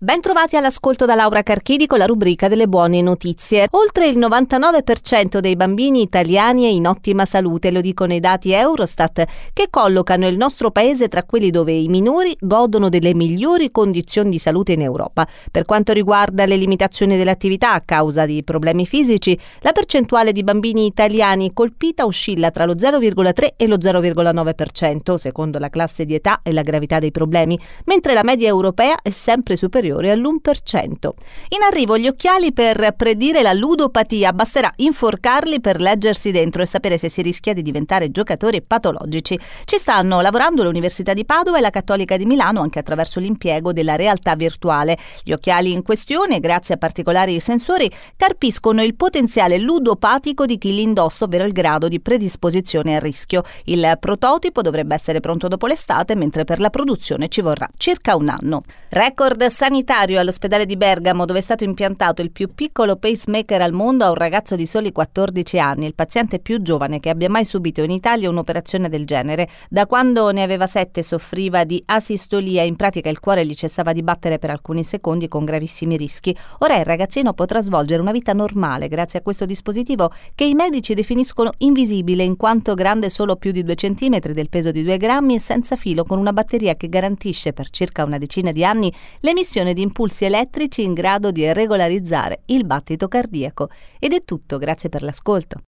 Ben trovati all'ascolto da Laura Carchidi con la rubrica delle buone notizie. Oltre il 99% dei bambini italiani è in ottima salute, lo dicono i dati Eurostat, che collocano il nostro paese tra quelli dove i minori godono delle migliori condizioni di salute in Europa. Per quanto riguarda le limitazioni dell'attività a causa di problemi fisici, la percentuale di bambini italiani colpita oscilla tra lo 0,3 e lo 0,9%, secondo la classe di età e la gravità dei problemi, mentre la media europea è sempre superiore superiore all'1%. In arrivo gli occhiali per predire la ludopatia, basterà inforcarli per leggersi dentro e sapere se si rischia di diventare giocatori patologici. Ci stanno lavorando l'Università di Padova e la Cattolica di Milano anche attraverso l'impiego della realtà virtuale. Gli occhiali in questione, grazie a particolari sensori, carpiscono il potenziale ludopatico di chi li indossa, ovvero il grado di predisposizione al rischio. Il prototipo dovrebbe essere pronto dopo l'estate, mentre per la produzione ci vorrà circa un anno. Record sanitario sanitario all'ospedale di Bergamo, dove è stato impiantato il più piccolo pacemaker al mondo a un ragazzo di soli 14 anni, il paziente più giovane che abbia mai subito in Italia un'operazione del genere. Da quando ne aveva 7 soffriva di asistolia, in pratica il cuore gli cessava di battere per alcuni secondi con gravissimi rischi. Ora il ragazzino potrà svolgere una vita normale grazie a questo dispositivo che i medici definiscono invisibile in quanto grande solo più di 2 cm del peso di 2 grammi e senza filo con una batteria che garantisce per circa una decina di anni l'emissione produzione di impulsi elettrici in grado di regolarizzare il battito cardiaco. Ed è tutto, grazie per l'ascolto.